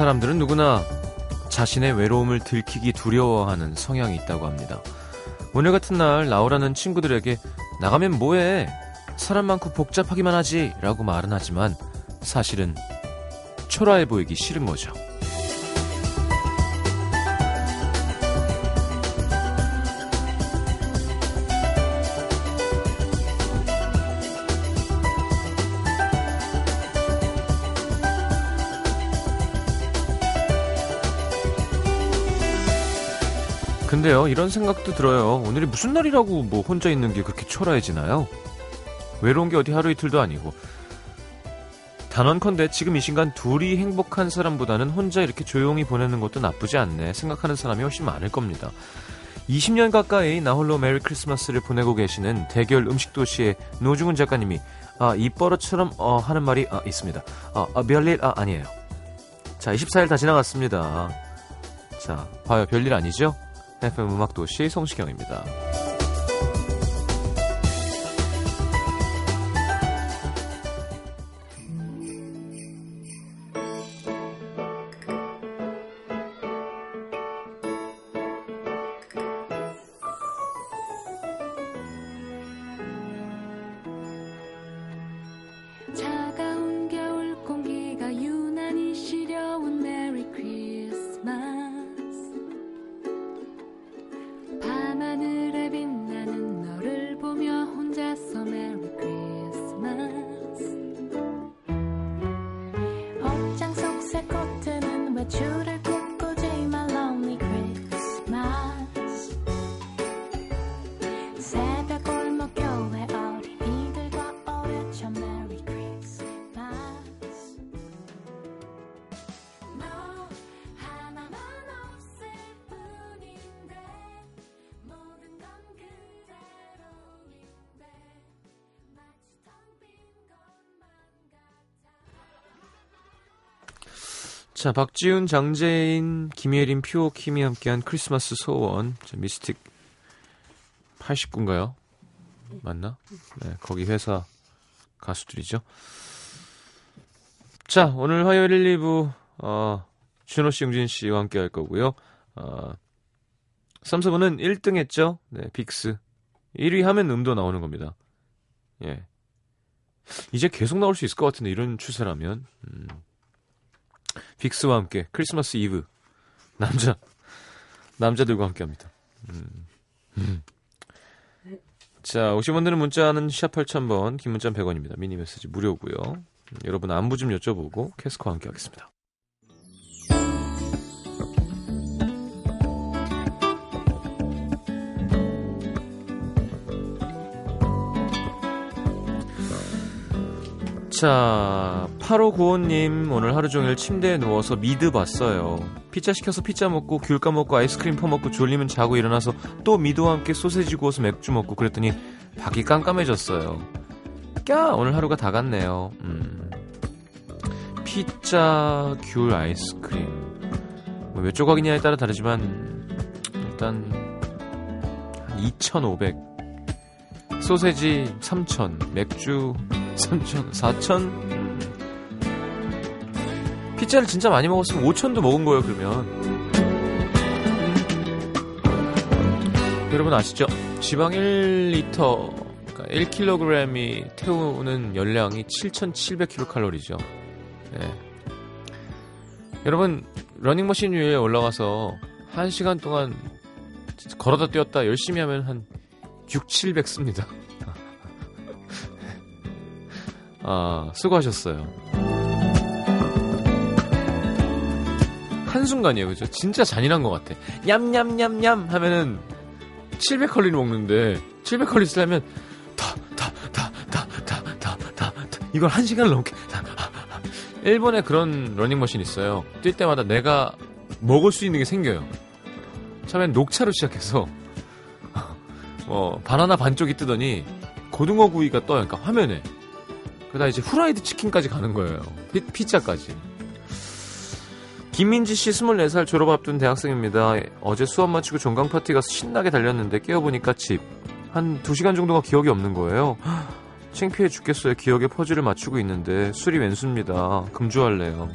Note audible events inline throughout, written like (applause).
사람들은 누구나 자신의 외로움을 들키기 두려워하는 성향이 있다고 합니다. 오늘 같은 날 라우라는 친구들에게 나가면 뭐해? 사람 많고 복잡하기만 하지 라고 말은 하지만 사실은 초라해 보이기 싫은 거죠. 근데요, 이런 생각도 들어요. 오늘이 무슨 날이라고 뭐 혼자 있는 게 그렇게 초라해지나요? 외로운 게 어디 하루 이틀도 아니고. 단언컨대 지금 이 순간 둘이 행복한 사람보다는 혼자 이렇게 조용히 보내는 것도 나쁘지 않네 생각하는 사람이 훨씬 많을 겁니다. 20년 가까이 나홀로 메리 크리스마스를 보내고 계시는 대결 음식 도시의 노중훈 작가님이 아, 입버릇처럼 어, 하는 말이 아, 있습니다. 아, 아, 별일 아, 아니에요. 자, 24일 다 지나갔습니다. 자, 봐요. 별일 아니죠? FM 음악도시 성시경입니다. 자, 박지훈, 장재인, 김예린, 퓨오킴이 함께한 크리스마스 소원. 자, 미스틱 89인가요? 맞나? 네, 거기 회사 가수들이죠. 자, 오늘 화요일 1, 2부, 어, 준호 씨, 용진 씨와 함께 할 거고요. 어, 3, 4부는 1등 했죠? 네, 빅스. 1위 하면 음도 나오는 겁니다. 예. 이제 계속 나올 수 있을 것 같은데, 이런 추세라면. 음. 빅스와 함께 크리스마스 이브 남자 남자들과 함께합니다. 음. 음. 자, 50원 드는 문자는 샵 8000번, 긴 문자 100원입니다. 미니 메시지 무료고요. 음, 여러분 안부 좀 여쭤보고 캐스커와 함께 하겠습니다. 자, 8595님, 오늘 하루 종일 침대에 누워서 미드 봤어요. 피자 시켜서 피자 먹고, 귤 까먹고, 아이스크림 퍼먹고, 졸리면 자고 일어나서 또 미드와 함께 소세지 구워서 맥주 먹고, 그랬더니 밖이 깜깜해졌어요. 까! 오늘 하루가 다 갔네요. 음. 피자, 귤, 아이스크림. 뭐 몇 조각이냐에 따라 다르지만, 일단, 한 2,500. 소세지 3,000. 맥주 3천, 4천? 피자를 진짜 많이 먹었으면 5천도 먹은 거예요, 그러면. 여러분 아시죠? 지방 1리터, 그러니까 1kg이 태우는 열량이 7,700kcal죠. 네. 여러분, 러닝머신 위에 올라가서 1시간 동안 걸어다 뛰었다 열심히 하면 한 6, 700 씁니다. 아, 수고하셨어요. 한순간이에요, 그죠? 진짜 잔인한 것 같아. 냠냠냠냠 하면은 700칼로리 먹는데 700칼로리 쓰려면 다, 다, 다, 다, 다, 다, 다, 다. 이걸 한 시간을 넘게. 다, 아, 아. 일본에 그런 러닝머신 있어요. 뛸 때마다 내가 먹을 수 있는 게 생겨요. 처음엔 녹차로 시작해서 어, 바나나 반쪽이 뜨더니 고등어 구이가 떠요. 그러니까 화면에. 그러다 이제 후라이드 치킨까지 가는 거예요. 피, 자까지 김민지 씨 24살 졸업 앞둔 대학생입니다. 어제 수업 마치고 종강 파티 가서 신나게 달렸는데 깨어보니까 집. 한 2시간 정도가 기억이 없는 거예요. 헉, 창피해 죽겠어요. 기억의 퍼즐을 맞추고 있는데 술이 왼수입니다. 금주할래요.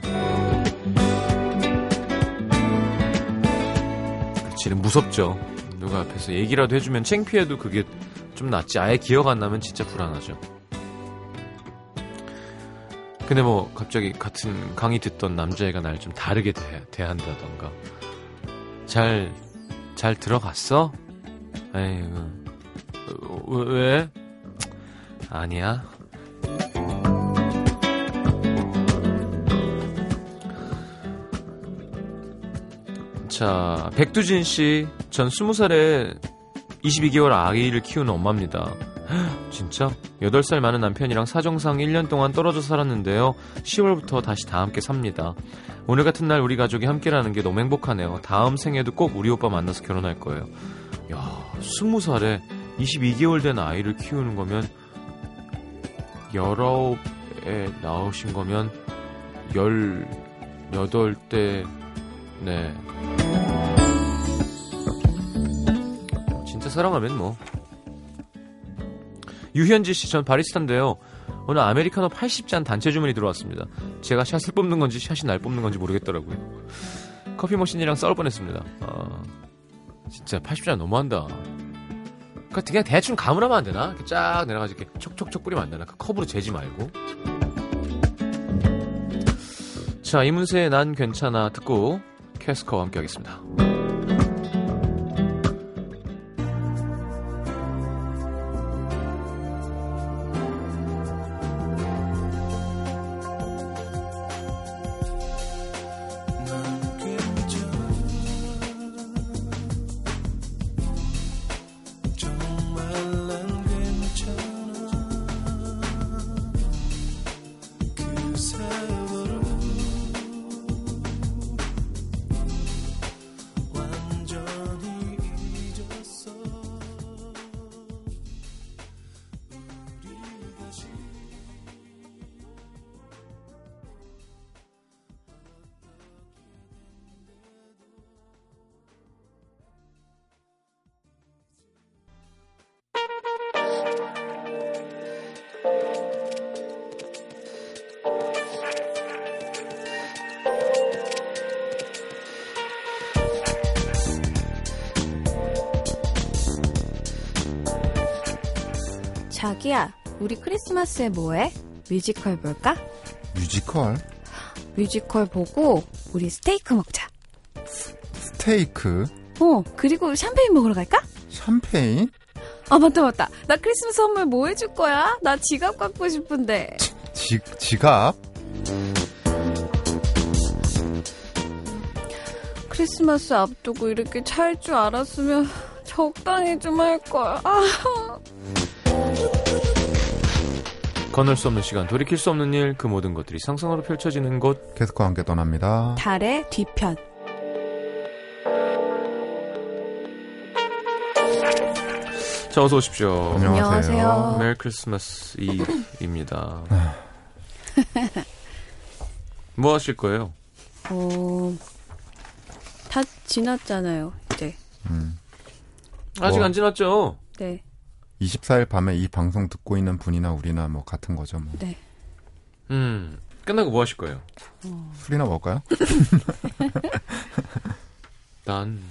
그치는 무섭죠. 누가 앞에서 얘기라도 해주면 창피해도 그게 좀 낫지. 아예 기억 안 나면 진짜 불안하죠. 근데 뭐 갑자기 같은 강의 듣던 남자애가 날 좀 다르게 대, 대한다던가 잘, 잘 들어갔어? 에이구 어, 왜? 왜? 아니야 자, 백두진 씨, 전 20살에 22개월 아이를 키우는 엄마입니다. (gasps) 진짜? 8살 많은 남편이랑 사정상 1년 동안 떨어져 살았는데요. 10월부터 다시 다 함께 삽니다. 오늘 같은 날 우리 가족이 함께라는 게 너무 행복하네요. 다음 생에도 꼭 우리 오빠 만나서 결혼할 거예요. 야, 20살에 22개월 된 아이를 키우는 거면 19에 나오신 거면 18대 네. 진짜 사랑하면 뭐. 유현지 씨, 전 바리스타인데요. 오늘 아메리카노 80잔 단체 주문이 들어왔습니다. 제가 샷을 뽑는 건지 샷이 날 뽑는 건지 모르겠더라고요. 커피 머신이랑 싸울 뻔했습니다. 아, 진짜 80잔 너무한다. 그러니까 그냥 대충 가물하면 안 되나? 이렇게 쫙 내려가지고 이렇게 촉촉촉 뿌리면 안 되나? 그 컵으로 재지 말고. 자, 이문세의 난 괜찮아 듣고 캐스커와 함께 하겠습니다. 크리스마스에 뭐해? 뮤지컬 볼까? 뮤지컬? 뮤지컬 보고 우리 스테이크 먹자. 스테이크? 어, 그리고 샴페인 먹으러 갈까? 샴페인? 아, 맞다, 맞다. 나 크리스마스 선물 뭐 해줄 거야? 나 지갑 갖고 싶은데. 지, 지갑? 크리스마스 앞두고 이렇게 차일 줄 알았으면 적당히 좀 할 걸. 아. 건널 수 없는 시간, 돌이킬 수 없는 일, 그 모든 것들이 상상으로 펼쳐지는 곳. 캐스커와 함께 떠납니다. 달의 뒤편. 자, 어서 오십시오. 안녕하세요. 메리 크리스마스 이브입니다. 뭐 하실 거예요? 어, 다 지났잖아요, 이제. 음. 아직 뭐. 안 지났죠? 네, 24일 밤에 이 방송 듣고 있는 분이나 우리나 뭐 같은 거죠. 뭐. 네. 음, 끝나고 뭐 하실 거예요? 술이나 먹을까요? (laughs) 난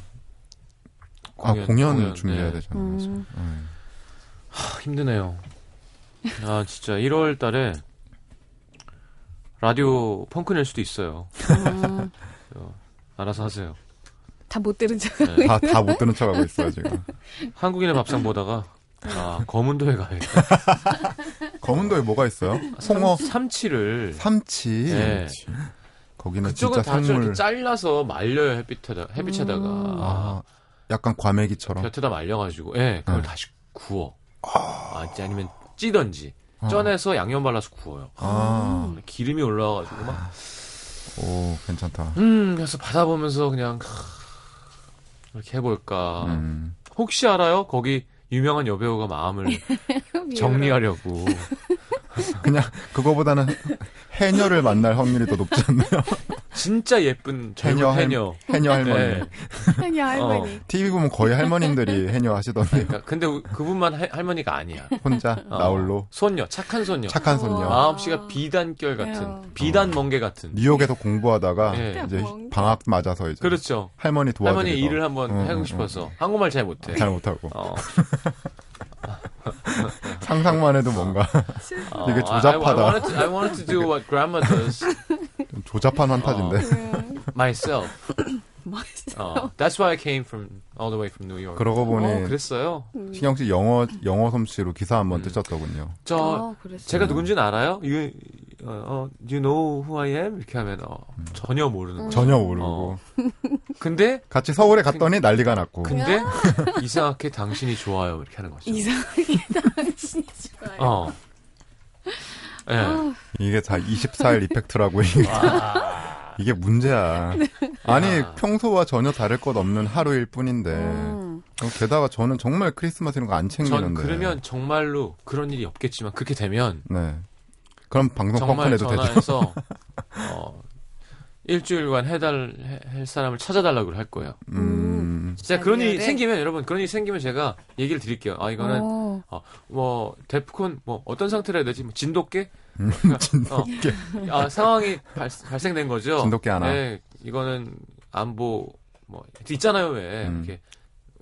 아, 공연, 공연, 준비해야 네. 되잖아요. 음. 음. 하, 힘드네요. 아, 진짜 1월 달에 라디오 펑크 낼 수도 있어요. 음, 알아서 하세요. 다 못 들은 척. 네. 다, 다못 듣는 척 하고 있어요, 지금. 한국인의 밥상 보다가 아, 검은도에 가야겠다. (laughs) 검은도에 뭐가 있어요? 홍어, 삼치를 삼치. 네. 거기는 진짜 생물. 잘라서 말려요 햇빛에다 햇빛에다가 음. 아, 약간 과메기처럼. 곁에다 말려가지고 예 그걸 네. 다시 구워 아, 아니면 찌던지 아. 쪄내서 양념 발라서 구워요 아, 기름이 올라와가지고 막 오, 괜찮다. 음, 그래서 받아보면서 그냥 크, 이렇게 해볼까. 음. 혹시 알아요? 거기 유명한 여배우가 마음을 (laughs) 정리하려고. (laughs) 그냥 그거보다는 해녀를 만날 확률이 더 높지 않나요? (laughs) 진짜 예쁜 젊은 해녀, 할- 해녀. 해녀 할머니. (laughs) 네. 아니 할머니. TV 보면 거의 할머님들이 해녀 하시던데 그러니까 근데 우- 그분만 할- 할머니가 아니야. 혼자 어. 나홀로 손녀, 착한 손녀. 착한 손녀. 마음씨가 비단결 같은, 야. 비단 멍게 같은. 뉴욕에서 공부하다가 예. 이제. 방학 맞아서 이제 그렇죠. 할머니 도와드리고 할머니 일을 한번 응, 하고 응, 싶어서 한국말 잘 못해. 잘 못하고 어. 상상만 해도 뭔가 어, 되게 조잡하다. I, wanted to, I wanted to do what grandma does 좀 조잡한 환타지인데 myself. 어, that's why I came from all the way from New York. 그러고 보니 어, 그랬어요. 신영 씨 영어 영어 솜씨로 기사 한번 뜨셨더군요. 저 어. 제가 누군지는 알아요? You, 어, 어, you know who I am? 이렇게 하면 어, 전혀 모르는 거. 전혀 모르고 어. 근데 같이 서울에 갔더니 난리가 났고 근데 (laughs) 이상하게 당신이 좋아요 이렇게 하는 거죠. 이상하게 당신이 좋아요. 어. 예. 아. 이게 다 24일 이펙트라고 이게, 이게 문제야. 아니 아. 평소와 전혀 다를 것 없는 하루일 뿐인데 음. 어, 게다가 저는 정말 크리스마스 이런 거 안 챙기는데. 전 그러면 정말로 그런 일이 없겠지만 그렇게 되면 네. 그럼 방송 정말 펑펑해도 되죠. 전화해서 (laughs) 어, 일주일간 해달 해- 할 사람을 찾아달라고 할 거예요. 음. 진짜 그런 일이? 생기면 여러분 그런 일이 생기면 제가 얘기를 드릴게요. 아 이거는 어. 뭐 데프콘 뭐 어떤 상태로 해야 되지? 뭐 진돗개? 음, 진돗개. 아 상황이 발, 발생된 거죠. 진돗개 하나. 네, 이거는 안보 뭐 있잖아요 왜 음. 이렇게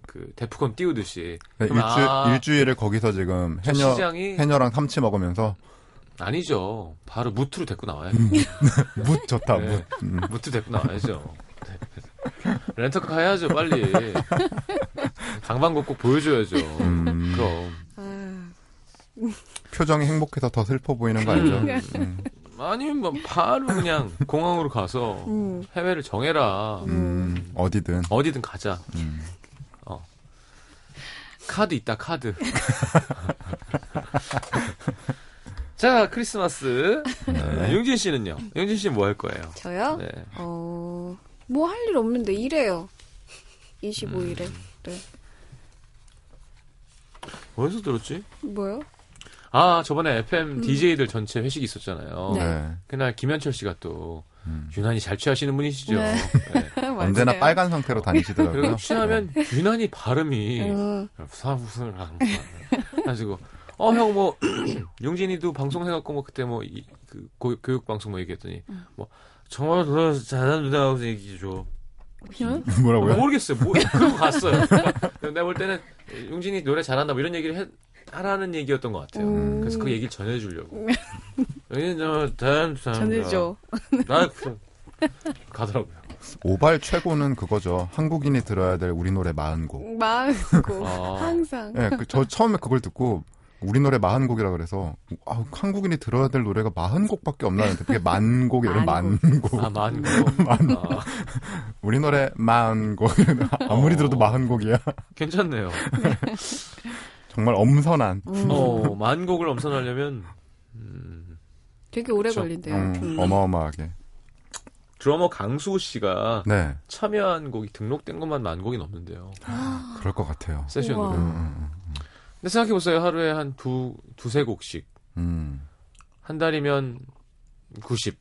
그 데프콘 띄우듯이. 네, 그럼 일주, 아, 일주일을 거기서 지금 저 해녀 시장이 해녀랑 삼치 먹으면서 아니죠. 바로 무트로 데리고 나와요. (laughs) 묻 좋다 네. 묻. 음. 무트 데리고 나와야죠. 네. 렌터카 해야죠 빨리. 방방곡 꼭 보여줘야죠. 음. 그럼. 아, 표정이 행복해서 더 슬퍼 보이는 거 알죠? 음. 음. 아니면 뭐 바로 그냥 공항으로 가서 음. 해외를 정해라. 음, 어디든. 어디든 가자. 음. 카드 있다 카드. (laughs) 자 크리스마스. 네. 용진 씨는요? 용진 씨는 뭐 할 거예요? 저요? 네. 어, 뭐 할 일 없는데 일해요. 25일에. 음. 네. 어디서 들었지? 뭐요? 아 저번에 FM DJ들 전체 회식이 있었잖아요. 음. 네. 네. 그날 김현철 씨가 또 음. 유난히 잘 취하시는 분이시죠. 네. 네. (laughs) 언제나 빨간 상태로 다니시더라고요. 그리고 취하면 유난히 발음이 음, 사무슬 가지고 어 형 뭐 (clears throat) 용진이도 방송 해갖고 뭐 그때 뭐그 교육 방송 뭐 얘기했더니 음. 뭐 정말 더 잘한다고 얘기죠. 응? (laughs) 뭐라고요? 모르겠어요. 뭐 그러고 갔어요. (laughs) 내가 볼 때는 용진이 노래 잘한다 뭐 이런 얘기를 해, 하라는 얘기였던 것 같아요. 음. 그래서 그 얘기를 전해주려고. 여기 저 사람 전해줘. (laughs) 나 그- 가더라고요. 오발 최고는 그거죠. 한국인이 들어야 될 우리 노래 40곡. 마음고 아. 항상. 예, 그, 저 처음에 그걸 듣고 우리 노래 40곡이라 그래서 아, 한국인이 들어야 될 노래가 40곡밖에 없나 했는데 그게 만곡 이런 만곡. 아 많고. (laughs) 아, 우리 노래 40곡. 아무리 들어도 40곡이야. 괜찮네요. 정말 엄선한. 음, 어 만곡을 엄선하려면 음, 되게 오래. 걸린대요. 음, 음. 어마어마하게. 드러머 강수호 씨가 네, 참여한 곡이 등록된 것만 만 곡이 넘는데요. 그럴 것 같아요. 세션으로. 음, 근데 생각해보세요. 하루에 한 두, 두세 곡씩. 음. 한 달이면 90.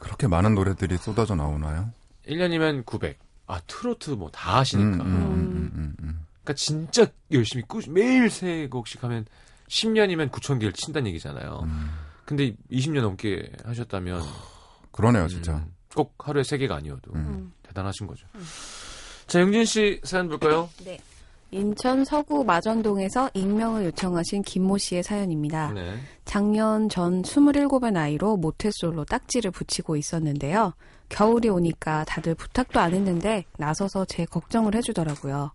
그렇게 많은 노래들이 쏟아져 나오나요? 1년이면 900. 아, 트로트 뭐다 음, 하시니까. 음, 음, 음, 음. 그러니까 진짜 열심히 꾸 매일 세 곡씩 하면 10년이면 9천 개를 친다는 얘기잖아요. 음. 근데 20년 넘게 하셨다면 (sighs) 그러네요, 진짜. 음, 꼭 하루에 세 개가 아니어도 음. 대단하신 거죠. 자, 영진 씨 사연 볼까요? 인천 서구 마전동에서 익명을 요청하신 김모 씨의 사연입니다. 네. 작년 전 27의 나이로 모태솔로 딱지를 붙이고 있었는데요. 겨울이 오니까 다들 부탁도 안 했는데 나서서 제 걱정을 해주더라고요.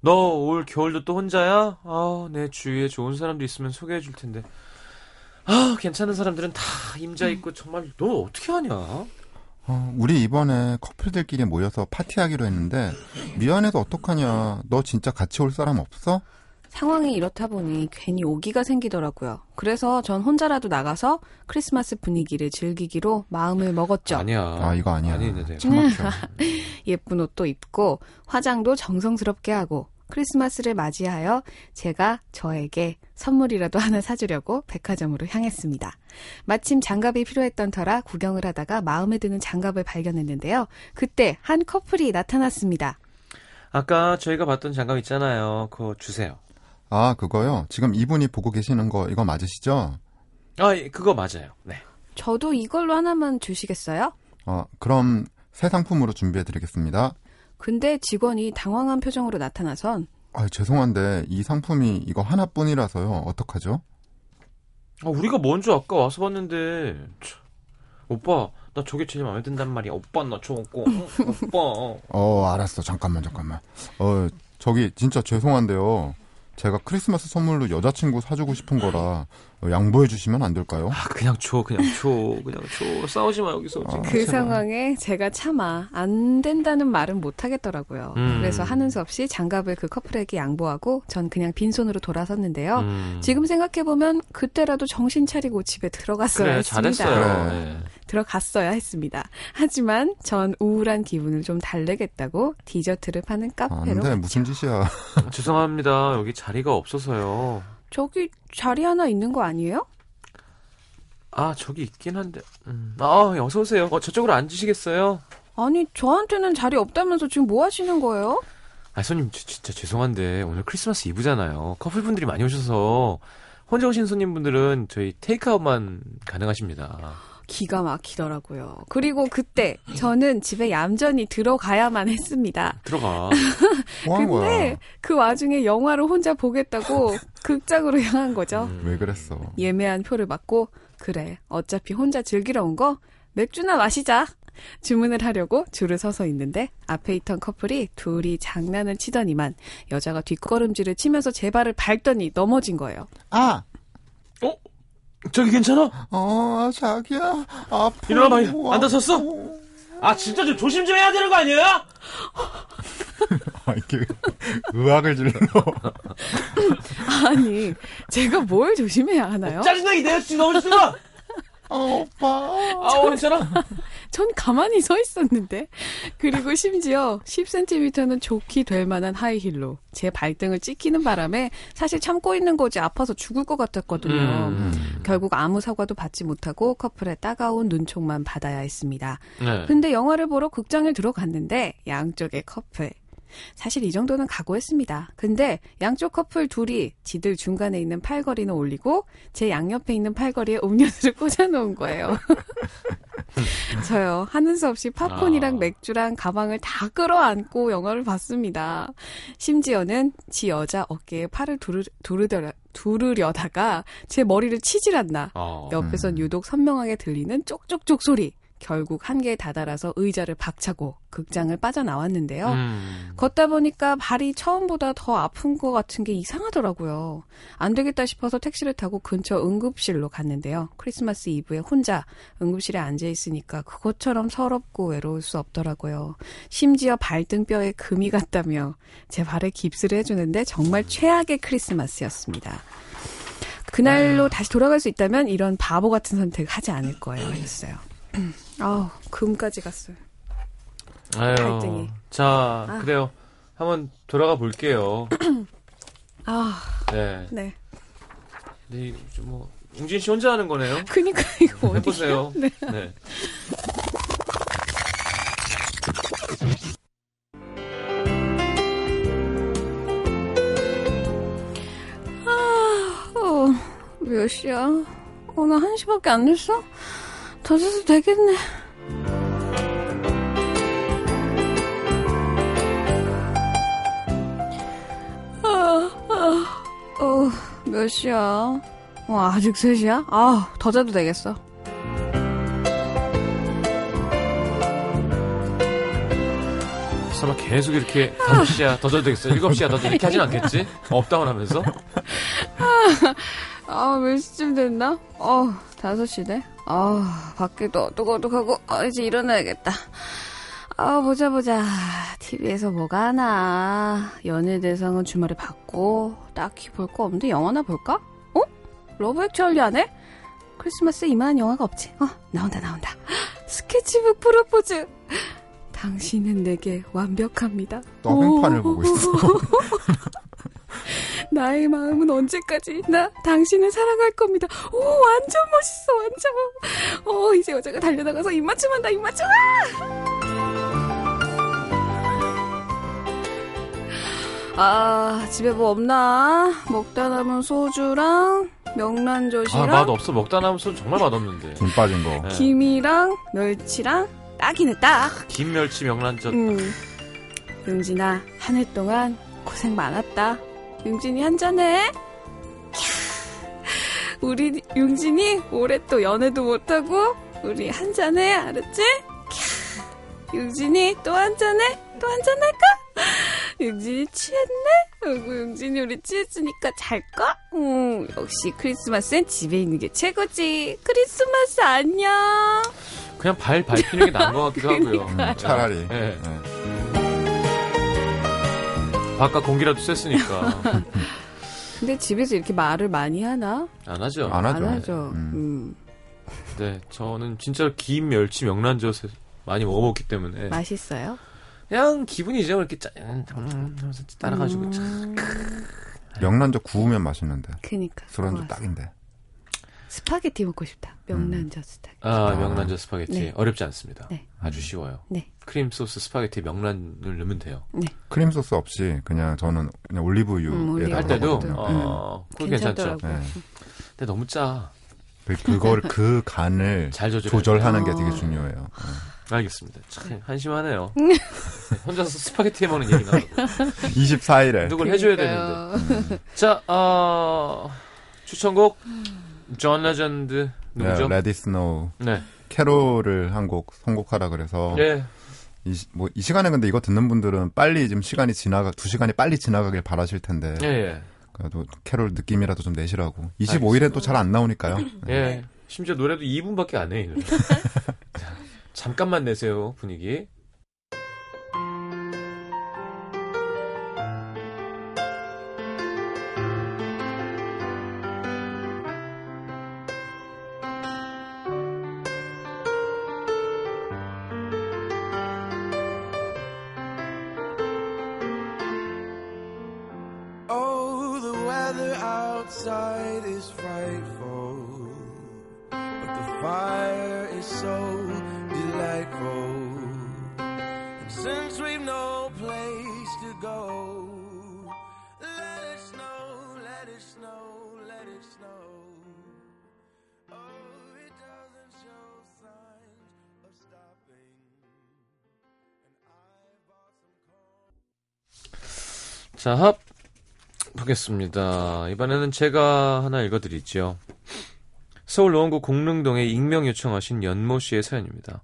너 올 겨울도 또 혼자야? 아, 내 주위에 좋은 사람도 있으면 소개해 줄 텐데. 아, 괜찮은 사람들은 다 임자 있고 정말 너 어떻게 하냐? 어, 우리 이번에 커플들끼리 모여서 파티하기로 했는데 미안해서 어떡하냐. 너 진짜 같이 올 사람 없어? 상황이 이렇다 보니 괜히 오기가 생기더라고요. 그래서 전 혼자라도 나가서 크리스마스 분위기를 즐기기로 마음을 먹었죠. 아니야. 아, 이거 아니야. 아니, 네, 네. (laughs) 예쁜 옷도 입고 화장도 정성스럽게 하고 크리스마스를 맞이하여 제가 저에게 선물이라도 하나 사주려고 백화점으로 향했습니다. 마침 장갑이 필요했던 터라 구경을 하다가 마음에 드는 장갑을 발견했는데요. 그때 한 커플이 나타났습니다. 아까 저희가 봤던 장갑 있잖아요. 그거 주세요. 아, 그거요? 지금 이분이 보고 계시는 거, 이거 맞으시죠? 아, 예, 그거 맞아요. 네. 저도 이걸로 하나만 주시겠어요? 어, 그럼 새 상품으로 준비해 드리겠습니다. 근데 직원이 당황한 표정으로 나타나선 아, 죄송한데 이 상품이 이거 하나뿐이라서요. 어떡하죠? 아, 우리가 먼저 아까 와서 봤는데. 참. 오빠, 나 저게 제일 마음에 든단 말이야. 오빠, 나 저거. 응, 오빠. (laughs) 어, 알았어. 잠깐만, 잠깐만. 어, 저기 진짜 죄송한데요. 제가 크리스마스 선물로 여자친구 사주고 싶은 거라 어, 양보해 주시면 안 될까요? 아, 그냥 줘, 그냥 줘, 그냥 줘. 싸우지 마, 여기서. 아, 그 제발. 상황에 제가 차마 안 된다는 말은 못 하겠더라고요. 음. 그래서 하는 수 없이 장갑을 그 커플에게 양보하고 전 그냥 빈손으로 돌아섰는데요. 음. 지금 생각해 보면 그때라도 정신 차리고 집에 들어갔어야 그래, 했습니다. 잘했어요. 그래. 네. 들어갔어야 했습니다. 하지만 전 우울한 기분을 좀 달래겠다고 디저트를 파는 아, 카페로 근데 무슨 짓이야. 아, (laughs) 죄송합니다. 여기 자리가 없어서요. 저기 자리 하나 있는 거 아니에요? 아, 저기 있긴 한데. 음. 아, 어서 오세요. 어, 저쪽으로 앉으시겠어요? 아니 저한테는 자리 없다면서 지금 뭐 하시는 거예요? 아, 손님, 지- 진짜 죄송한데, 오늘 크리스마스 이브잖아요. 커플분들이 많이 오셔서, 혼자 오신 손님분들은 저희 테이크아웃만 가능하십니다. 기가 막히더라고요. 그리고 그때 저는 집에 얌전히 들어가야만 했습니다. 들어가. (laughs) 뭐한 거야? 근데 그 와중에 영화를 혼자 보겠다고 극장으로 향한 거죠. 음. 왜 그랬어? 예매한 표를 받고 그래 어차피 혼자 즐기러 온 거 맥주나 마시자 주문을 하려고 줄을 서서 있는데 앞에 있던 커플이 둘이 장난을 치더니만 여자가 뒷걸음질을 치면서 제 발을 밟더니 넘어진 거예요. 아! 저기 괜찮아? 어, 자기야. 아파. 일어나봐. 앉아 섰어? 아, 진짜 좀 조심 좀 해야 되는 거 아니에요? 아, 이게 의학을 질러. 아니 제가 뭘 조심해야 하나요? 짜증나게 내 여친 너무 싫어! 어, 오빠. 아, 괜찮아? 전 가만히 서 있었는데 그리고 심지어 10cm는 좋게 될 만한 하이힐로 제 발등을 찍히는 바람에 사실 참고 있는 거지 아파서 죽을 것 같았거든요. 음. 결국 아무 사과도 받지 못하고 커플의 따가운 눈총만 받아야 했습니다. 네. 근데 영화를 보러 극장을 들어갔는데 양쪽의 커플 사실 이 정도는 각오했습니다. 근데 양쪽 커플 둘이 지들 중간에 있는 팔걸이는 올리고 제 양옆에 있는 팔걸이에 음료수를 (laughs) 꽂아놓은 거예요. (laughs) 저요 하는 수 없이 팝콘이랑 아. 맥주랑 가방을 다 끌어안고 영화를 봤습니다. 심지어는 지 여자 어깨에 팔을 두르, 두르려, 두르려다가 제 머리를 치질 않나 어. 옆에선 유독 선명하게 들리는 쪽쪽쪽 소리. 결국 한계에 다다라서 의자를 박차고 극장을 빠져나왔는데요. 음. 걷다 보니까 발이 처음보다 더 아픈 것 같은 게 이상하더라고요. 안 되겠다 싶어서 택시를 타고 근처 응급실로 갔는데요. 크리스마스 이브에 혼자 응급실에 앉아 있으니까 그것처럼 서럽고 외로울 수 없더라고요. 심지어 발등뼈에 금이 갔다며 제 발에 깁스를 해주는데 정말 최악의 크리스마스였습니다. 그날로 다시 돌아갈 수 있다면 이런 바보 같은 선택 하지 않을 거예요. 했어요. 아우 금까지 갔어요. 아유. 갈등이. 자, 아. 그래요. 한번 돌아가 볼게요. (clears throat) 아 네. 네. 네, 좀 뭐, 웅진 씨 혼자 하는 거네요? 그니까 이거 어디? 해보세요. (laughs) 네. 네. 어, 몇 시야? 어, 나 1시밖에 안 됐어? 더 자도 되겠네. 아, 아, 어, 몇 시야? 어, 아직 3시야? 아, 더 자도 되겠어. 설마 계속 이렇게 5시야 더 자도 되겠어? 7시야 더 자도 이렇게 하진 않겠지? up down 하면서? (laughs) 아, 몇 시쯤 됐나? 어, 5시네. 아, 밖에도 어둑어둑하고, 아, 이제 일어나야겠다. 아, 보자, 보자. TV에서 뭐가 하나. 연예 대상은 주말에 봤고, 딱히 볼 거 없는데 영화나 볼까? 어? 러브 액츄얼리 하네? 크리스마스에 이만한 영화가 없지. 어, 나온다, 나온다. (gasps) 스케치북 프로포즈. 당신은 내게 완벽합니다. 또 횡판을 오. 보고 있어. (laughs) (laughs) 나의 마음은 언제까지 나 당신을 사랑할 겁니다. 오, 완전 멋있어, 완전. 어, 이제 여자가 달려나가서 입맞춤한다, 입맞춤! 아, 집에 뭐 없나? 먹다 남은 소주랑 명란젓이랑 아, 맛 없어. 먹다 남은 소 정말 맛없는데. 김 빠진 거. 네. 김이랑 멸치랑 딱이네, 딱. 김 멸치 명란젓. 음. 용진아, 한 해 동안 고생 많았다. 용진이 한잔해. 캬, 우리 용진이 올해 또 연애도 못하고 우리 한잔해, 알았지? 캬, 용진이 또 한잔해? 또 한잔할까? 용진이 취했네? 아이고, 용진이 우리 취했으니까 잘까? 음, 역시 크리스마스엔 집에 있는 게 최고지. 크리스마스 안녕. 그냥 발 밟히는 게 나은 것 같기도 (laughs) 하고요. 음, 차라리. 네. 네. 바깥 공기라도 쐈으니까. (laughs) 근데 집에서 이렇게 말을 많이 하나? 안 하죠. 안 하죠. 안 하죠. 음. 음, 네, 저는 진짜 김, 멸치, 명란젓을 많이 먹어봤기 때문에 맛있어요? 그냥 기분이죠. 이렇게 짠 하면서 따라가지고 짠. 음, 명란젓 구우면 맛있는데. 그니까. 술안주 딱인데. 스파게티 먹고 싶다. 명란젓 스파게티. 아, 아. 명란젓 스파게티 네. 어렵지 않습니다. 네. 아주 쉬워요. 네. 크림 소스 스파게티 명란을 넣으면 돼요. 크림 소스 없이 그냥 저는 그냥 올리브유에 음, 할 때도. 어, 그거 괜찮죠. 네. 근데 너무 짜. 그- 그걸 그 간을 (laughs) 잘 조절. 조절하는 게 아. 되게 중요해요. 알겠습니다. 참 한심하네요. (laughs) 혼자서 스파게티 해 먹는 얘기가 24일에 (laughs) 누굴 해줘야. 되는데. 자, 어, 추천곡 존 레전드 누구죠? 네, Let It Snow 네. 캐롤을 한 곡 선곡하라 그래서 네. 이, 시- 뭐, 이 시간에 근데 이거 듣는 분들은 빨리 지금 시간이 지나가 두 시간이 빨리 지나가길 바라실 텐데 예, 예. 그래도 캐롤 느낌이라도 좀 내시라고 25일엔 또 잘 안 나오니까요. 네. 예. 심지어 노래도 2분밖에 안 해, (laughs) 잠깐만 내세요, 분위기. 자, 합 보겠습니다. 이번에는 제가 하나 읽어드리죠. 서울 노원구 공릉동에 익명 요청하신 연모 씨의 사연입니다.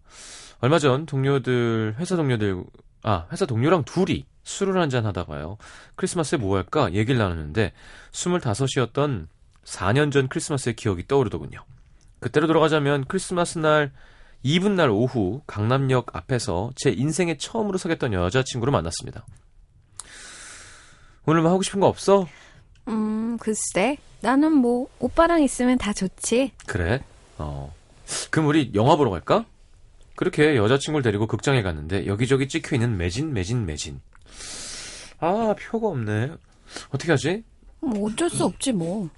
얼마 전 동료들, 회사 동료들, 아, 회사 동료랑 둘이 술을 한잔 하다가요. 크리스마스에 뭐 할까 얘기를 나누는데 25이었던 4년 전 크리스마스의 기억이 떠오르더군요. 그때로 돌아가자면 크리스마스 날 이브 날 오후 강남역 앞에서 제 인생에 처음으로 사귀었던 여자친구를 만났습니다. 오늘 뭐 하고 싶은 거 없어? 음, 글쎄. 나는 뭐, 오빠랑 있으면 다 좋지. 그래? 어. 그럼 우리 영화 보러 갈까? 그렇게 여자친구를 데리고 극장에 갔는데 여기저기 찍혀 있는 매진, 매진, 매진. 아, 표가 없네. 어떻게 하지? 뭐 어쩔 수 없지, 뭐.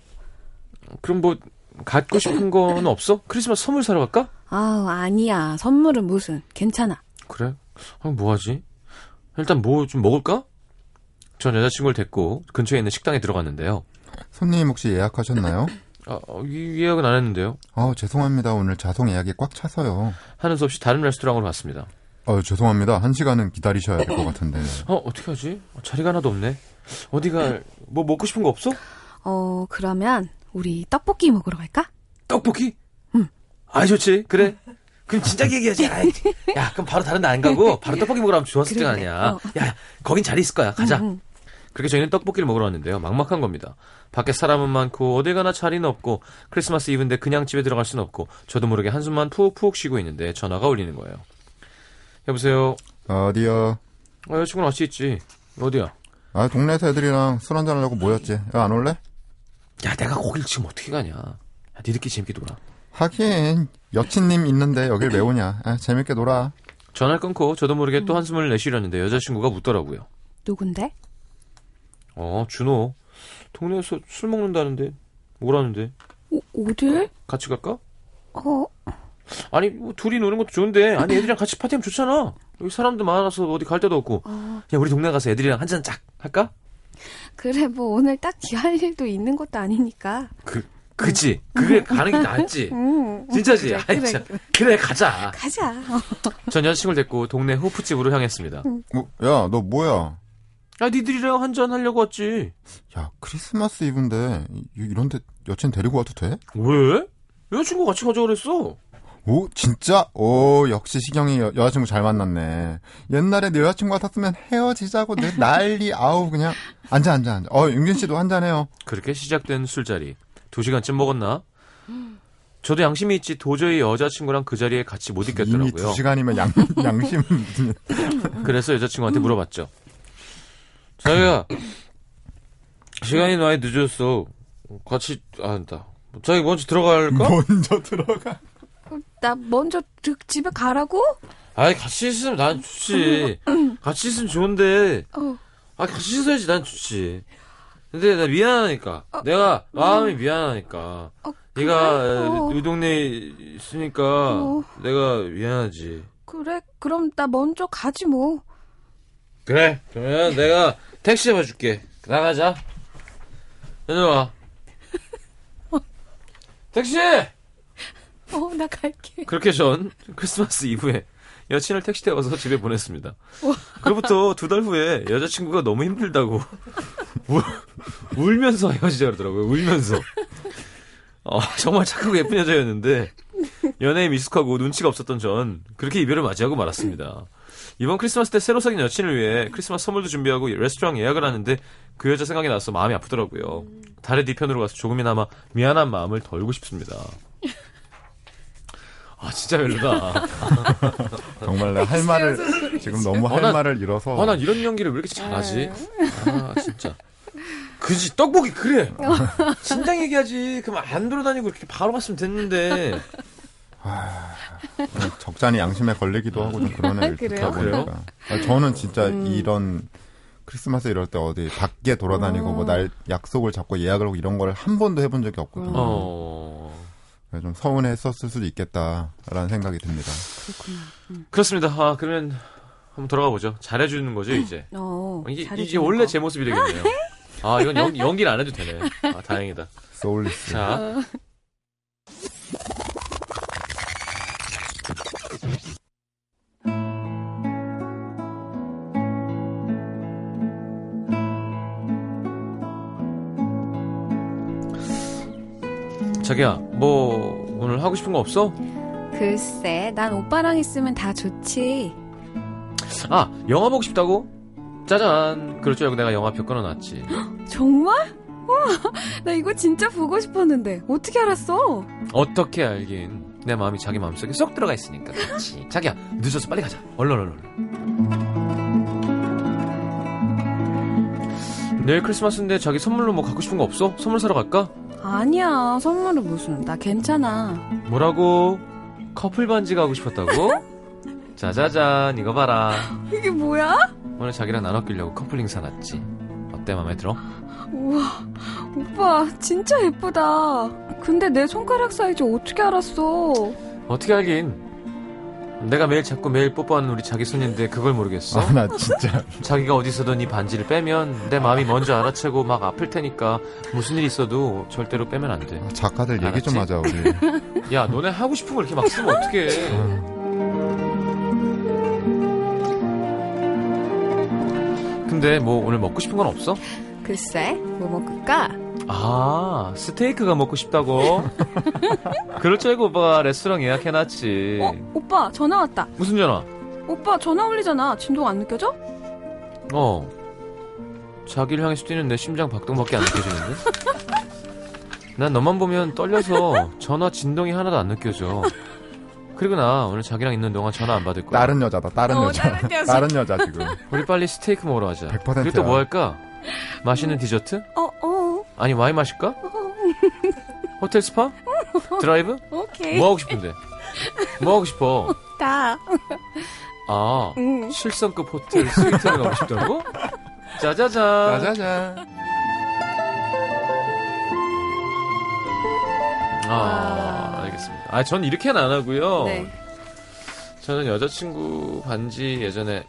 그럼 뭐 갖고 싶은 거는 없어? 크리스마스 선물 사러 갈까? 아우, 아니야. 선물은 무슨. 괜찮아. 그래? 아, 뭐 하지? 일단 뭐 좀 먹을까? 전 여자친구를 데리고 근처에 있는 식당에 들어갔는데요. 손님 혹시 예약하셨나요? 아, 어, 이- 예약은 안 했는데요. 아 죄송합니다 오늘 자동 예약이 꽉 차서요. 하는 수 없이 다른 레스토랑으로 갔습니다. 어 죄송합니다 한 시간은 기다리셔야 될 것 같은데. 어, 어떻게 하지? 어, 자리가 하나도 없네. 어디가, 뭐 먹고 싶은 거 없어? 어, 그러면, 우리 떡볶이 먹으러 갈까? 떡볶이? 응. 아, 좋지. 그래. 그럼 진작 얘기하지. 아이, 야, 그럼 바로 다른 데 안 가고 (laughs) 바로 떡볶이 먹으러 가면 좋았을 거. 아니야. 어. 야, 거긴 자리 있을 거야. 가자. 응, 응. 그렇게 저희는 떡볶이를 먹으러 왔는데요. 막막한 겁니다. 밖에 사람은 많고 어딜 가나 자리는 없고 크리스마스 이브인데 그냥 집에 들어갈 수는 없고 저도 모르게 한숨만 푹푹 쉬고 있는데 전화가 울리는 거예요. 여보세요. 어디요? 어, 여자친구는 같이 있지. 어디야? 아 동네에서 애들이랑 술 한잔 하려고 모였지. 야, 안 올래? 야, 내가 거길 지금 어떻게 가냐. 야, 니들끼리 재밌게 놀아. 하긴 여친님 있는데 여길 왜 오냐? 아, 재밌게 놀아. 전화를 끊고 저도 모르게 또 한숨을 내쉬려는데 여자친구가 묻더라고요. 누군데? 어, 준호. 동네에서 술 먹는다는데 뭐라는데? 오, 어딜? 같이 갈까? 어, 아니 뭐 둘이 노는 것도 좋은데 아니 애들이랑 같이 파티하면 좋잖아. 여기 사람도 많아서 어디 갈 데도 없고. 어, 야 우리 동네 가서 애들이랑 한잔짝 할까? 그래, 뭐 오늘 딱히 할 일도 있는 것도 아니니까. 그 그치. 그게 가는 게 낫지. 응. 진짜지. 그래, 아이, 그래. 진짜. 그래 가자. 가자. 전 여자친구를 데리고 동네 호프집으로 향했습니다. 어, 야, 너 뭐야? 야 니들이랑 한잔 하려고 왔지. 야, 크리스마스 이브인데 이- 이런데 여친 데리고 와도 돼? 왜? 여자친구 같이 가자 그랬어. 오, 진짜? 오, 역시 시경이 여, 여자친구 잘 만났네. 옛날에 내 여자친구 같았으면 헤어지자고 내 난리, 아우, 그냥. 앉아, 앉아, 앉아. 어, 윤균 씨도 한잔해요. 그렇게 시작된 술자리. 두 시간쯤 먹었나? 저도 양심이 있지 도저히 여자친구랑 그 자리에 같이 못 이미 있겠더라고요. 두 시간이면 양, 양심. (laughs) 그래서 여자친구한테 물어봤죠. 자기야, 시간이 많이 늦었어. 같이, 아, 나. 자기 먼저 들어갈까? 먼저 들어가. 나 먼저 드- 집에 가라고? 아이, 같이 있으면 난 좋지. 같이 있으면 좋은데, 어, 아, 같이 있어야지 난 좋지. 근데 나 미안하니까. 내가 마음이 미안하니까. 어, 네가 그래? 어. 이 동네에 있으니까 어. 내가 미안하지. 그래, 그럼 나 먼저 가지 뭐. 그래. 그러면 내가 택시 잡아줄게. 나가자. 와. (laughs) 택시! 어, 나 갈게. 그렇게 전 크리스마스 이브에 여친을 택시 태워서 집에 보냈습니다. 그로부터 두 달 후에 여자친구가 너무 힘들다고 (laughs) 울, 울면서 헤어지자 그러더라고요. 울면서. 어, 정말 착하고 예쁜 여자였는데 연애에 미숙하고 눈치가 없었던 전 그렇게 이별을 맞이하고 말았습니다. 이번 크리스마스 때 새로 사귄 여친을 위해 크리스마스 선물도 준비하고 레스토랑 예약을 하는데 그 여자 생각이 나서 마음이 아프더라고요. 달의 뒤편으로 가서 조금이나마 미안한 마음을 덜고 싶습니다. (laughs) 아 진짜 별로다. (laughs) 정말 내가 할 말을, 지금 너무 할 어, 난- 말을 잃어서. 아난 이런 연기를 왜 이렇게 잘하지? 아 진짜. 그지 떡볶이 그래. 진작 얘기하지. 그럼 안 돌아다니고 이렇게 바로 갔으면 됐는데. 적잖이 양심에 걸리기도 하고 좀 그러네. 듣다 보니까. 아, 저는 진짜 이런 크리스마스 이럴 때 어디 밖에 돌아다니고 뭐날 약속을 잡고 예약을 하고 이런 걸 한 번도 해본 적이 없거든요. 어 그래서 좀 서운했었을 수도 있겠다라는 생각이 듭니다. 그렇습니다. 아 그러면 한번 돌아가 보죠. 잘해주는 거죠 이제. 어, 이게 이제 원래 거. 제 모습이 되겠네요. 아 이건 연, 연기를 안 해도 되네. 아 다행이다. (laughs) 소울리스. 자. 자기야, 뭐 오늘 하고 싶은 거 없어? 글쎄, 난 오빠랑 있으면 다 좋지. 아, 영화 보고 싶다고? 짜잔. 그럴 줄 알고 내가 영화표 끊어놨지. (gasps) 정말? 와, 나 이거 진짜 보고 싶었는데 어떻게 알았어? 어떻게 알긴? 내 마음이 자기 마음속에 쏙 들어가 있으니까 그렇지. 자기야, 늦어서 빨리 가자. 얼른 얼른. 내일 크리스마스인데 자기 선물로 뭐 갖고 싶은 거 없어? 선물 사러 갈까? 아니야, 선물은 무슨? 나 괜찮아. 뭐라고? 커플 반지 가고 싶었다고? (laughs) 짜자잔, 이거 봐라. 이게 뭐야? 오늘 자기랑 나눠 끼려고 커플링 사놨지. 어때, 마음에 들어? 우와, 오빠 진짜 예쁘다. 근데 내 손가락 사이즈 어떻게 알았어? 어떻게 알긴? 내가 매일 자꾸 매일 뽀뽀하는 우리 자기 손인데 그걸 모르겠어? 아, 나 진짜. (laughs) 자기가 어디서든 이 반지를 빼면 내 마음이 먼저 알아채고 막 아플 테니까 무슨 일 있어도 절대로 빼면 안 돼. 작가들 얘기 좀 알았지? 하자, 우리. (laughs) 야, 너네 하고 싶은 거 이렇게 막 쓰면 어떡해. 근데 뭐 오늘 먹고 싶은 건 없어? 글쎄, 뭐 먹을까? 아, 스테이크가 먹고 싶다고? (laughs) 그럴 줄 알고 오빠가 레스토랑 예약해놨지. 어, 오빠 전화 왔다. 무슨 전화? 오빠 전화 울리잖아. 진동 안 느껴져? 어. 자기를 향해서 뛰는 내 심장 박동밖에 안 느껴지는데? (laughs) 난 너만 보면 떨려서 전화 진동이 하나도 안 느껴져. 그리고 나 오늘 자기랑 있는 동안 전화 안 받을 거야. 다른 여자다, 다른 어, 여자. 다른 (laughs) 여자. 다른 여자, 지금. 우리 빨리 스테이크 먹으러 가자. 100% 야. 그리고 또 뭐 할까? 맛있는 디저트? 어, 어, 아니 와인 마실까? 호텔 스파? 드라이브? 오케이. 뭐 하고 싶은데? 뭐 하고 싶어? 다. 아, 음. 실성급 호텔 스위트를 가고 싶다고? 짜자잔. 짜자잔. 아, 와. 알겠습니다. 아, 전 이렇게는 안 하고요. 네. 저는 여자친구 반지 예전에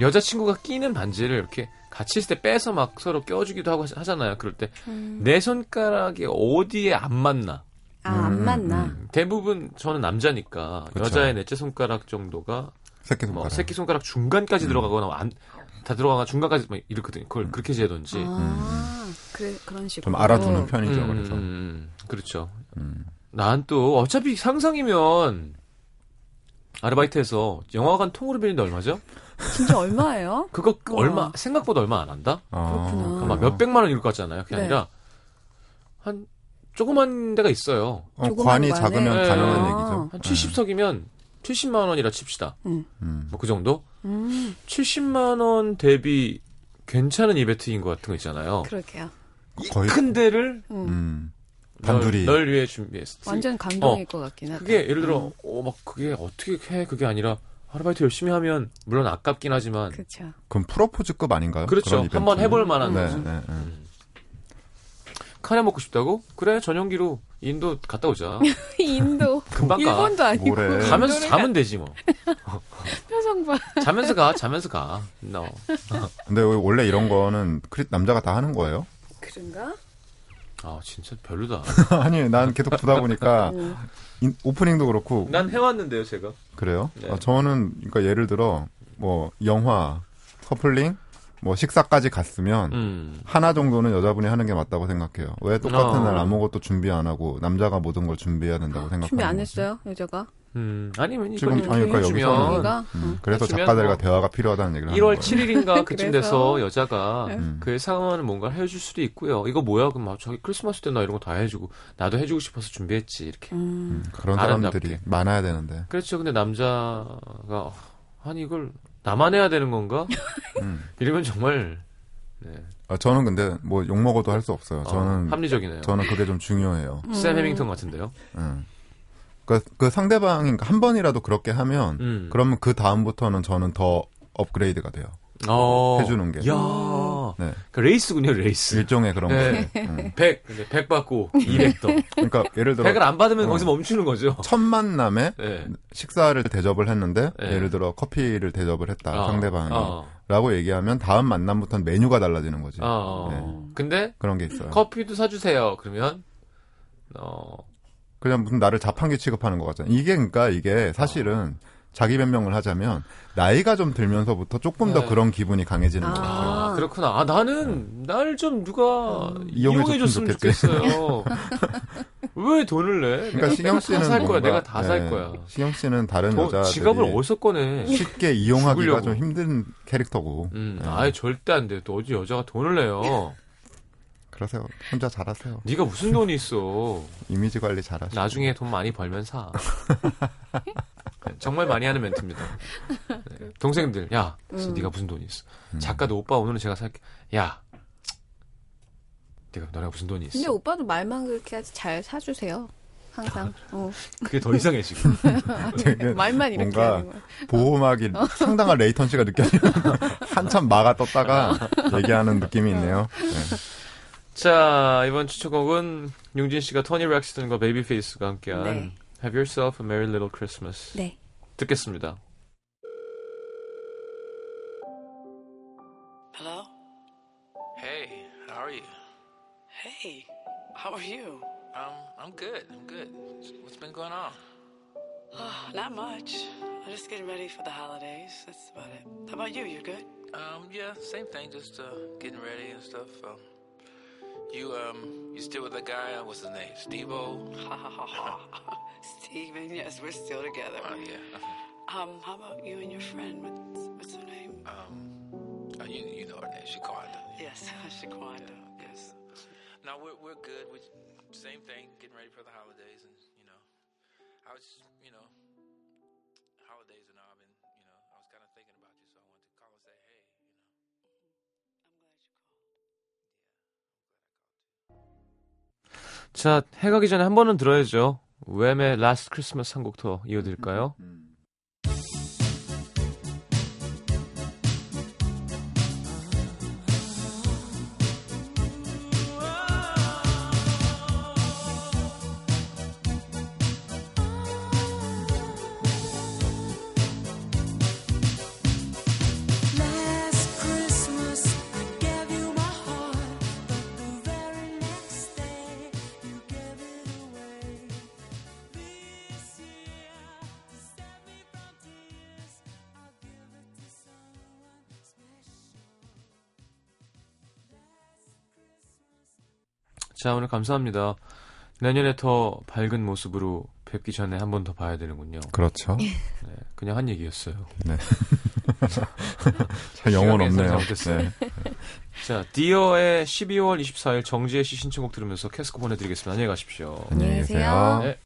여자친구가 끼는 반지를 이렇게 같이 있을 때 빼서 막 서로 껴주기도 하고 하잖아요. 그럴 때내 음. 손가락이 어디에 안 맞나. 아, 안 음, 맞나? 음. 대부분 저는 남자니까 그쵸. 여자의 넷째 손가락 정도가 새끼 뭐 손가락. 새끼 손가락 중간까지 음. 들어가거나 안, 다 들어가거나 중간까지 막 이렇거든요. 그걸 그렇게 재던지. 아, 그래, 그런 식으로. 좀 알아두는 편이죠. 음, 그래서. 음, 음. 그렇죠. 음. 난또 어차피 상상이면 아르바이트에서 영화관 통으로 빌리는데 얼마죠? 진짜 얼마예요? (laughs) 그거 우와. 얼마 생각보다 얼마 안 한다? 아, 그렇구나. 아마 몇백만 원 이럴 것 같잖아요. 그게 네. 아니라 한 조그만 데가 있어요. 어, 조그만 관이 관에? 작으면 네. 가능한 아. 얘기죠. 한 70석이면 70만 원이라 칩시다. 음. 음. 뭐그 정도? 음, 70만 원 대비 괜찮은 이벤트인 것 같은 거 있잖아요. 그러게요. 거의 큰 데를 음. 음. 널, 단둘이 널 위해 준비했어. 완전 감동일 어, 것 같긴 하다. 그게 예를 들어 음, 어, 막 그게 어떻게 해 그게 아니라 아르바이트 열심히 하면 물론 아깝긴 하지만 그쵸. 그럼 프로포즈급 아닌가요? 그렇죠. 한번 해볼 만한 네, 거죠. 네, 네. 음. 카레 먹고 싶다고? 그래 전용기로 인도 갔다 오자. (laughs) 인도. 금방 가. 일본도 아니고. 뭐래. 가면서 자면 되지 뭐. 가- (laughs) 표정 봐. 자면서 가, 자면서 가. 너. 근데 왜 원래 이런 거는 크리- 남자가 다 하는 거예요? 그런가? 아 진짜 별로다. (laughs) 아니, 난 계속 보다 보니까 (laughs) 음. 인- 오프닝도 그렇고 난 해왔는데요 제가. 그래요. 네. 아, 저는 그러니까 예를 들어 뭐 영화, 커플링, 뭐 식사까지 갔으면 음. 하나 정도는 여자분이 하는 게 맞다고 생각해요. 왜 똑같은 어. 날 아무것도 준비 안 하고 남자가 모든 걸 준비해야 된다고 생각하는 준비 안 거지? 했어요, 여자가? 음. 아니면 지금 이걸 아니, 그러니까 여기가? 음, 응. 그래서 작가들과 뭐 대화가 필요하다는 얘기를 하는 1월 거예요. 7일인가 (laughs) 그쯤? 돼서 여자가 음. 그 상황은 뭔가 해줄 수도 있고요. 이거 뭐야? 그럼 막 저기 크리스마스 때 나 이런 거 다 해주고 나도 해주고 싶어서 준비했지 이렇게. 음. 그런 아름답게. 사람들이 많아야 되는데. 그렇죠. 근데 남자가 어, 아니 이걸 나만 해야 되는 건가? (laughs) 음. 이러면 정말 네. 아, 저는 근데 뭐 욕 먹어도 할 수 없어요. 어, 저는 합리적이네요. 저는 그게 좀 중요해요. 샘 해밍턴 같은데요. 음. 그, 그 상대방이 한 번이라도 그렇게 하면 음. 그러면 그 다음부터는 저는 더 업그레이드가 돼요. 어. 해주는 게. 야. 네. 그 레이스군요, 레이스. 일종의 그런 네. 거. 음. 100, 근데 100 받고 200 더. (laughs) 그러니까 예를 들어 100을 안 받으면 어. 거기서 멈추는 거죠. 첫 만남에 네. 식사를 대접을 했는데 네. 예를 들어 커피를 대접을 했다 어, 상대방이 어, 라고 얘기하면 다음 만남부터는 메뉴가 달라지는 거지. 어. 네. 근데 그런 게 있어요. 커피도 사 주세요. 그러면 어 그냥 무슨 나를 자판기 취급하는 것 같잖아. 이게 그러니까 이게 사실은 자기 변명을 하자면 나이가 좀 들면서부터 조금 더 네. 그런 기분이 강해지는 아. 것 같아요. 아, 그렇구나. 아, 나는, 날 좀 누가 음. 이용해 줬으면 이용해줬으면 좋겠지. 좋겠어요. 왜 돈을 내? 그러니까 시경 씨는 다살 거야. 내가 다살 네, 거야. 시경 씨는 다른 돈, 여자들이 지갑을 어디서 꺼내? 쉽게 이용하기가 죽으려고. 좀 힘든 캐릭터고. 음, 네. 아예 절대 안 돼. 또 어디 여자가 돈을 내요. 그러세요. 혼자 잘하세요. 네가 무슨 돈이 있어. (laughs) 이미지 관리 잘하시고. 나중에 돈 많이 벌면 사. (laughs) 네, 정말 많이 하는 멘트입니다. 네, 동생들, 야, 그래서 음. 네가 무슨 돈이 있어? 음. 작가도 오빠 오늘은 제가 살게. 야, 네가 너네가 무슨 돈이 있어? 근데 오빠도 말만 그렇게 하지 잘 사주세요. 항상. 어. 그게 더 이상해 지금. (laughs) 되게 말만 이렇게 뭔가. 보호막이 상당한 latency가 느껴지는 한참 막아 떴다가 얘기하는 느낌이 있네요. 네. 자 이번 추천곡은 융진 씨가 토니 렉스턴과 베이비페이스가 함께한 네. Have Yourself a Merry Little Christmas 네. 듣겠습니다. Hello? Hey, how are you? Hey, how are you? Um, I'm good. I'm good. What's been going on? Oh, not much. I'm just getting ready for the holidays. That's about it. How about you? You good? Um, yeah, same thing. Just uh, getting ready and stuff. Um, you um, you still with the guy? Uh, What's his name? Steve-O? Ha ha ha ha. Steven, yes, we're still together. Oh yeah. Um, how about you and your friend? What's, what's her name? Um, uh, you you know her name? Shaquanda. Yes, (laughs) Shaquanda. Yes. No, we're we're good. We same thing. Getting ready for the holidays, and you know, I was you know, 자 해가기 전에 한 번은 들어야죠. 웸의 Last Christmas 한 곡 더 이어드릴까요? 자, 오늘 감사합니다. 내년에 더 밝은 모습으로 뵙기 전에 한 번 더 봐야 되는군요. 그렇죠. 네, 그냥 한 얘기였어요. (laughs) 참 영혼 시간 없네요. 네. (laughs) 자, 디어의 12월 24일 정지혜 씨 신청곡 들으면서 캐스코 보내드리겠습니다. 안녕히 가십시오. 안녕히. 계세요. 네.